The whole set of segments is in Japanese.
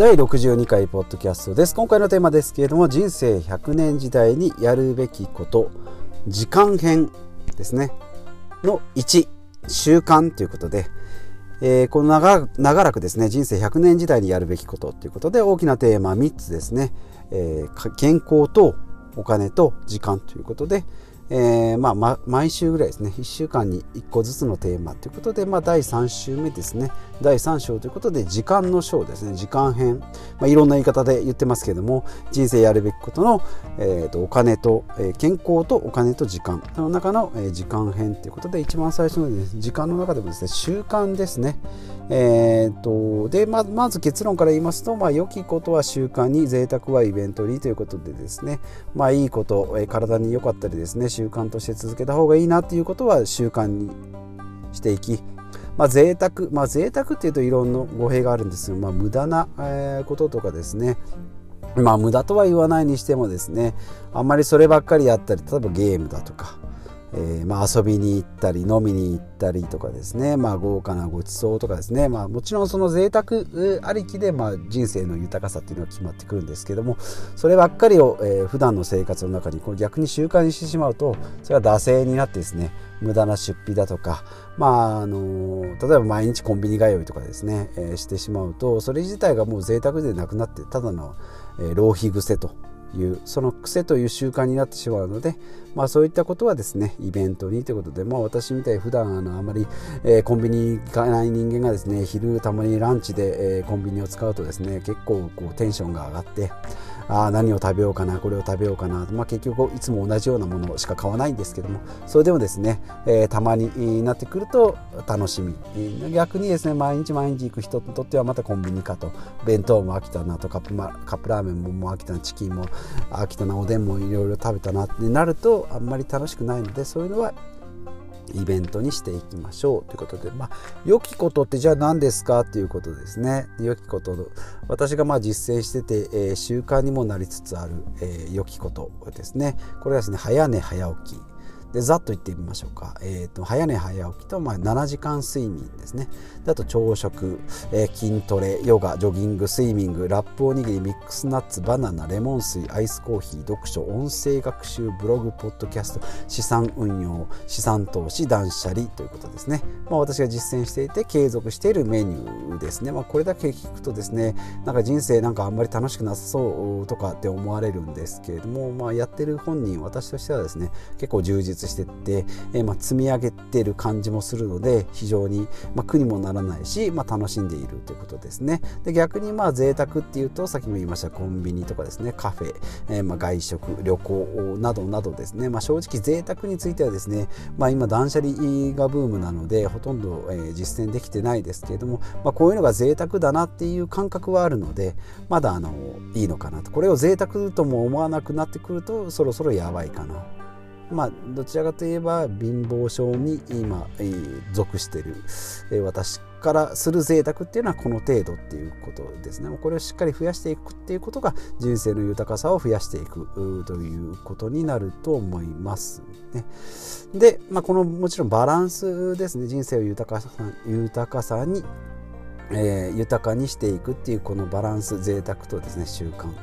第62回ポッドキャストです。今回のテーマですけれども人生100年時代にやるべきこと時間編ですね。の1習慣ということで、えー、この長長らくですね人生100年時代にやるべきことということで大きなテーマ3つですね、えー、健康とお金と時間ということで、えー、まあ、ま、毎週ぐらいですね。1週間に1個ずつのテーマということで、まあ、第3週目ですね。第3章ということで時間の章ですね。時間編、まあ、いろんな言い方で言ってますけども人生やるべきことの、えーと、お金と、えー、健康とお金と時間。その中の、えー、時間編ということで一番最初の、ね、時間の中でもですね習慣ですね。えーと、でままず結論から言いますと、まあ、良きことは習慣に贅沢はイベントにということでですね、まあ、いいこと、えー、体に良かったりですね習慣として続けた方がいいなっていうことは習慣にしていきまあ、贅沢まあ贅沢っていうといろんな語弊があるんですが、まあ、無駄な、こととかですね。まあ無駄とは言わないにしてもですね。あんまりそればっかりやったり例えばゲームだとかえー、まあ、遊びに行ったり飲みに行ったりとかですね、まあ、豪華なごちそうとかですね、まあ、もちろんその贅沢ありきで、まあ、人生の豊かさっていうのは決まってくるんですけどもそればっかりを、えー、普段の生活の中にこう逆に習慣にしてしまうとそれは惰性になってですね無駄な出費だとか、まああの例えば毎日コンビニ通いとかですね、えー、してしまうとそれ自体がもう贅沢でなくなってただの、えー、浪費癖というその癖という習慣になってしまうので、まあ、そういったことはですねイベントにということで、まあ、私みたいに普段あのあまり、えー、コンビニ行かない人間がですね昼たまにランチで、えー、コンビニを使うとですね結構こうテンションが上がってあ何を食べようかなこれを食べようかな、まあ、結局いつも同じようなものしか買わないんですけどもそれでもですね、えー、たまになってくると楽しみ。逆にですね毎日毎日行く人にとってはまたコンビニかと弁当も飽きたなとカップ,、カップラーメンも飽きたなチキンも飽きたなおでんもいろいろ食べたなってなるとあんまり楽しくないのでそういうのはイベントにしていきましょうということで、まあ、良きことってじゃあ何ですかっていうことですね。良きこと私がまあ実践してて、えー、習慣にもなりつつある、えー、良きことですね。これはですね早寝早起きでざっと言ってみましょうか、えーと、早寝早起きと、まあ、7時間睡眠ですね。であと朝食、えー、筋トレヨガジョギングスイミングラップおにぎりミックスナッツバナナレモン水アイスコーヒー読書音声学習ブログポッドキャスト資産運用資産投資断捨離ということですね、まあ、私が実践していて継続しているメニューですね、まあ、これだけ聞くとですねなんか人生なんかあんまり楽しくなさそうとかって思われるんですけれども、まあ、やってる本人私としてはですね結構充実してって、えー、まあ、積み上げてる感じもするので非常に、まあ、苦にもならないし、まあ、楽しんでいるということですね。で逆にまあ贅沢っていうとさっきも言いましたコンビニとかですねカフェ、えー、まあ外食旅行などなどですね、まあ、正直贅沢についてはですね、まあ、今断捨離がブームなのでほとんど、えー、実践できてないですけれども、まあ、こういうのが贅沢だなっていう感覚はあるのでまだあのいいのかなと。これを贅沢とも思わなくなってくるとそろそろやばいかな。まあ、どちらかといえば貧乏症に今、えー、属している、えー、私からする贅沢っていうのはこの程度っていうことですね。これをしっかり増やしていくっていうことが人生の豊かさを増やしていくということになると思いますね。で、まあ、このもちろんバランスですね。人生を豊かさ豊かさにえー、豊かにしていくっていうこのバランス贅沢とですね習慣。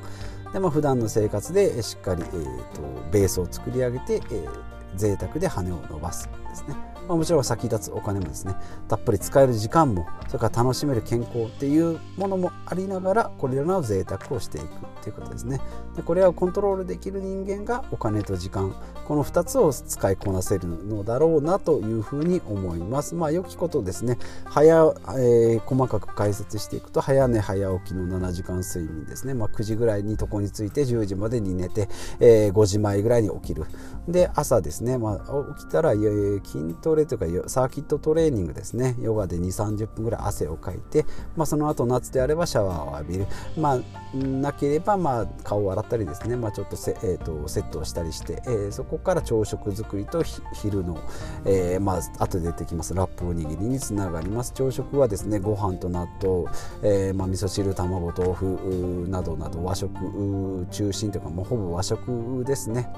で、まあ、普段の生活でしっかり、えーと、ベースを作り上げて、えー、贅沢で羽を伸ばすですね。まあ、もちろん先立つお金もですねたっぷり使える時間もそれから楽しめる健康っていうものもありながらこれらの贅沢をしていくっていうことですね。でこれをコントロールできる人間がお金と時間この2つを使いこなせるのだろうなというふうに思います。まあ良きことですね。早、えー、細かく解説していくと早寝早起きの7時間睡眠ですね、まあ、9時ぐらいに床について10時までに寝て、えー、5時前ぐらいに起きる。で朝ですね、まあ、起きたら、えー、筋トレレというかサーキットトレーニングですねヨガで2 3 0分ぐらい汗をかいて、まあ、その後夏であればシャワーを浴びる、まあ、なければまあ顔を洗ったりですね、まあ、ちょっとセ,、えーと、セットをしたりして、えー、そこから朝食作りと昼の、えー、まあ後で出てきますラップおにぎりにつながります朝食はですねご飯と納豆、えーまあ、味噌汁卵豆腐などなど和食中心というかもうほぼ和食ですね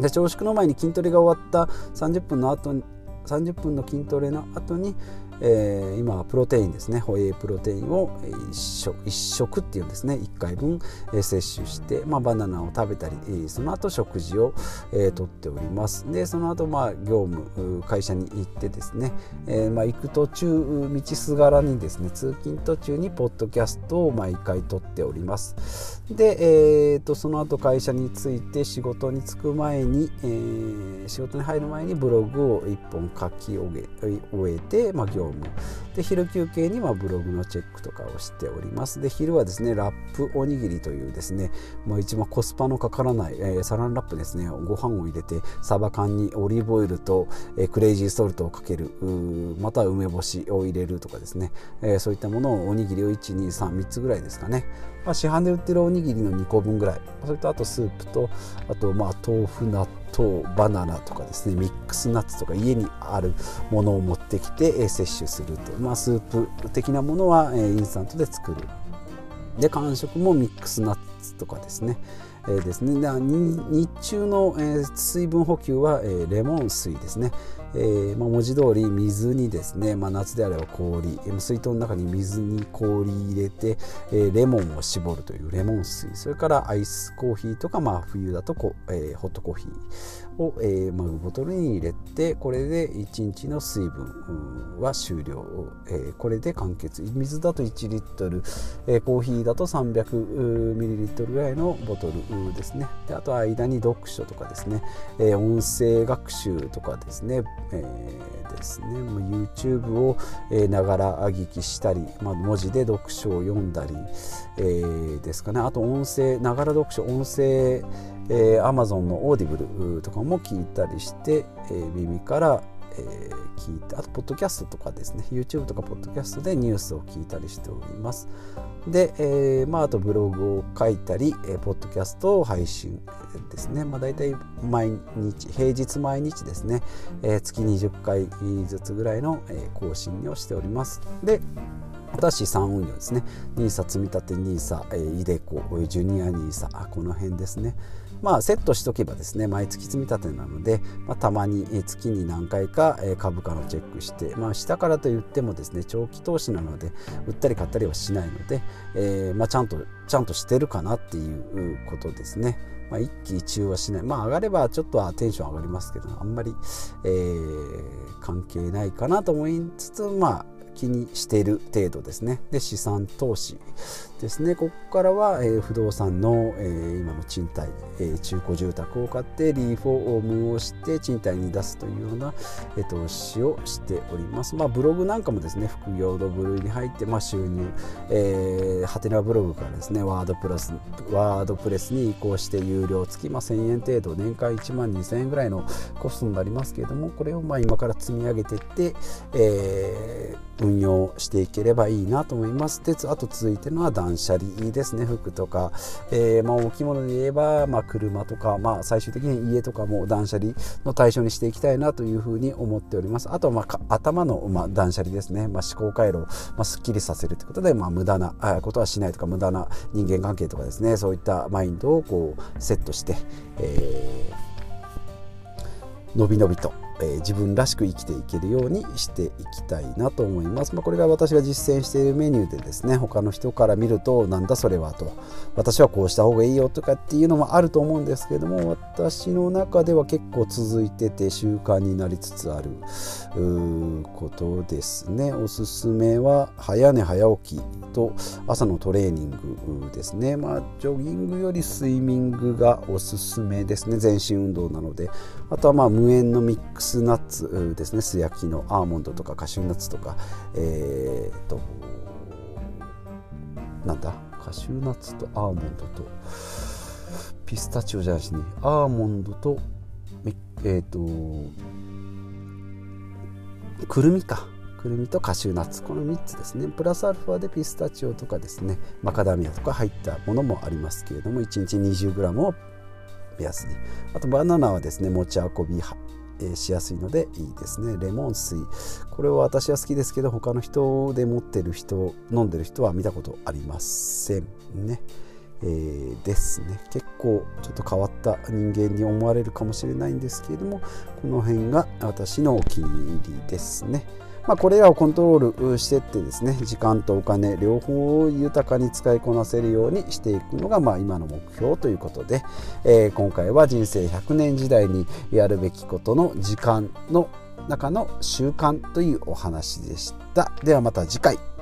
で朝食の前に筋トレが終わった30分の後30分の筋トレの後に、えー、今はプロテインですね。ホエイプロテインを1食 ,1 食っていうんですね。1回分、えー、摂取して、まあ、バナナを食べたり、えー、その後食事を、えー、とっております。でその後まあ業務会社に行ってですね、えーまあ、行く途中道すがらにですね通勤途中にポッドキャストを毎回撮っております。で、えーと、その後会社に着いて仕事に就く前に、えー、仕事に入る前にブログを1本書き終えて、まあ、業務で昼休憩にはブログのチェックとかをしております。で昼はですねラップおにぎりというですね、まあ、一番コスパのかからない、えー、サランラップですねご飯を入れてサバ缶にオリーブオイルと、えー、クレイジーソルトをかけるまた梅干しを入れるとかですね、えー、そういったものをおにぎりを1233つぐらいですかね。まあ、市販で売ってるおにぎりの2個分ぐらい。それとあとスープとあとまあ豆腐納豆バナナとかですねミックスナッツとか家にあるものを持ってきて、え摂取すると、まあ、スープ的なものは、えインスタントで作る。で間食もミックスナッツとかですね。えー、ですね。日中の、えー、水分補給は、えー、レモン水ですね、えーまあ、文字通り水にですね、まあ、夏であれば氷。水筒の中に水に氷入れて、えー、レモンを絞るというレモン水。それからアイスコーヒーとか、まあ、冬だとこ、えー、ホットコーヒー。を、えー、マグボトルに入れてこれで1日の水分は終了、えー、これで完結。水だと1リットル、えー、コーヒーだと300ミリリットルぐらいのボトルですね。であと間に読書とかですね、えー、音声学習とかですね、えー、ですね。YouTube をながら聞きしたり、まあ、文字で読書を読んだり、えー、ですかね。あと音声ながら読書音声えー、Amazon の Audible とかも聞いたりして、えー、耳から、えー、聞いてあとポッドキャストとかですね。YouTube とかポッドキャストでニュースを聞いたりしております。で、えーまあ、あとブログを書いたり、えー、ポッドキャストを配信ですね、まあ、大体毎日平日毎日ですね、えー、月20回ずつぐらいの、えー、更新をしております。で私資産運用ですね。NISA 積立 NISA、えー、イデコジュニア NISA この辺ですね。まあ、セットしとけばですね毎月積み立てなので、まあ、たまに月に何回か株価のチェックして、まあ、下からといってもですね長期投資なので売ったり買ったりはしないので、えーまあ、ちゃんとちゃんとしてるかなっていうことですね。まあ、一喜一憂はしない。まあ上がればちょっとはテンション上がりますけどあんまり、えー、関係ないかなと思いつつまあ気にしている程度ですね。で資産投資。ですね。ここからは、えー、不動産の、えー、今の賃貸、えー、中古住宅を買ってリフォームをして賃貸に出すというような、えー、投資をしております。まあブログなんかもですね副業の部類に入って、まあ、収入、えー、ハテナブログからですねワードプラスワードプレスに移行して有料付き、まあ、1000円程度年間1万2000円ぐらいのコストになりますけれどもこれをまあ今から積み上げていって、えー、運用していければいいなと思います。であと続いてのは断捨離ですね服とか、えー、まあ、大きいもので言えば、まあ、車とか、まあ、最終的に家とかも断捨離の対象にしていきたいなというふうに思っております。あとは、ま、頭の、ま、断捨離ですね、ま、思考回路を、ま、すっきりさせるということで、ま、無駄なことはしないとか無駄な人間関係とかですね。そういったマインドをこうセットして、えー、のびのびとえー、自分らしく生きていけるようにしていきたいなと思います。まあ、これが私が実践しているメニューでですね他の人から見るとなんだそれはと私はこうした方がいいよとかっていうのもあると思うんですけども私の中では結構続いてて習慣になりつつあることですね。おすすめは早寝早起きと朝のトレーニングですね。まあジョギングよりスイミングがおすすめですね。全身運動なのであとはまあ無塩のミックススナッツですね素焼きのアーモンドとかカシューナッツとかえー、っとなんだ？カシューナッツとアーモンドとピスタチオじゃなしにアーモンドとえー、っとくるみか。くるみとカシューナッツ。この3つですね。プラスアルファでピスタチオとかですね。マカダミアとか入ったものもありますけれども1日 20g を目安に。あとバナナはですね持ち運びしやすいのでいいですね。レモン水。これは私は好きですけど他の人で持ってる人飲んでる人は見たことありませんね。えー、ですね。結構ちょっと変わった人間に思われるかもしれないんですけれどもこの辺が私のお気に入りですね。まあ、これらをコントロールしていってですね時間とお金両方を豊かに使いこなせるようにしていくのが、まあ、今の目標ということで、えー、今回は人生100年時代にやるべきことの時間の中の習慣というお話でした。ではまた次回。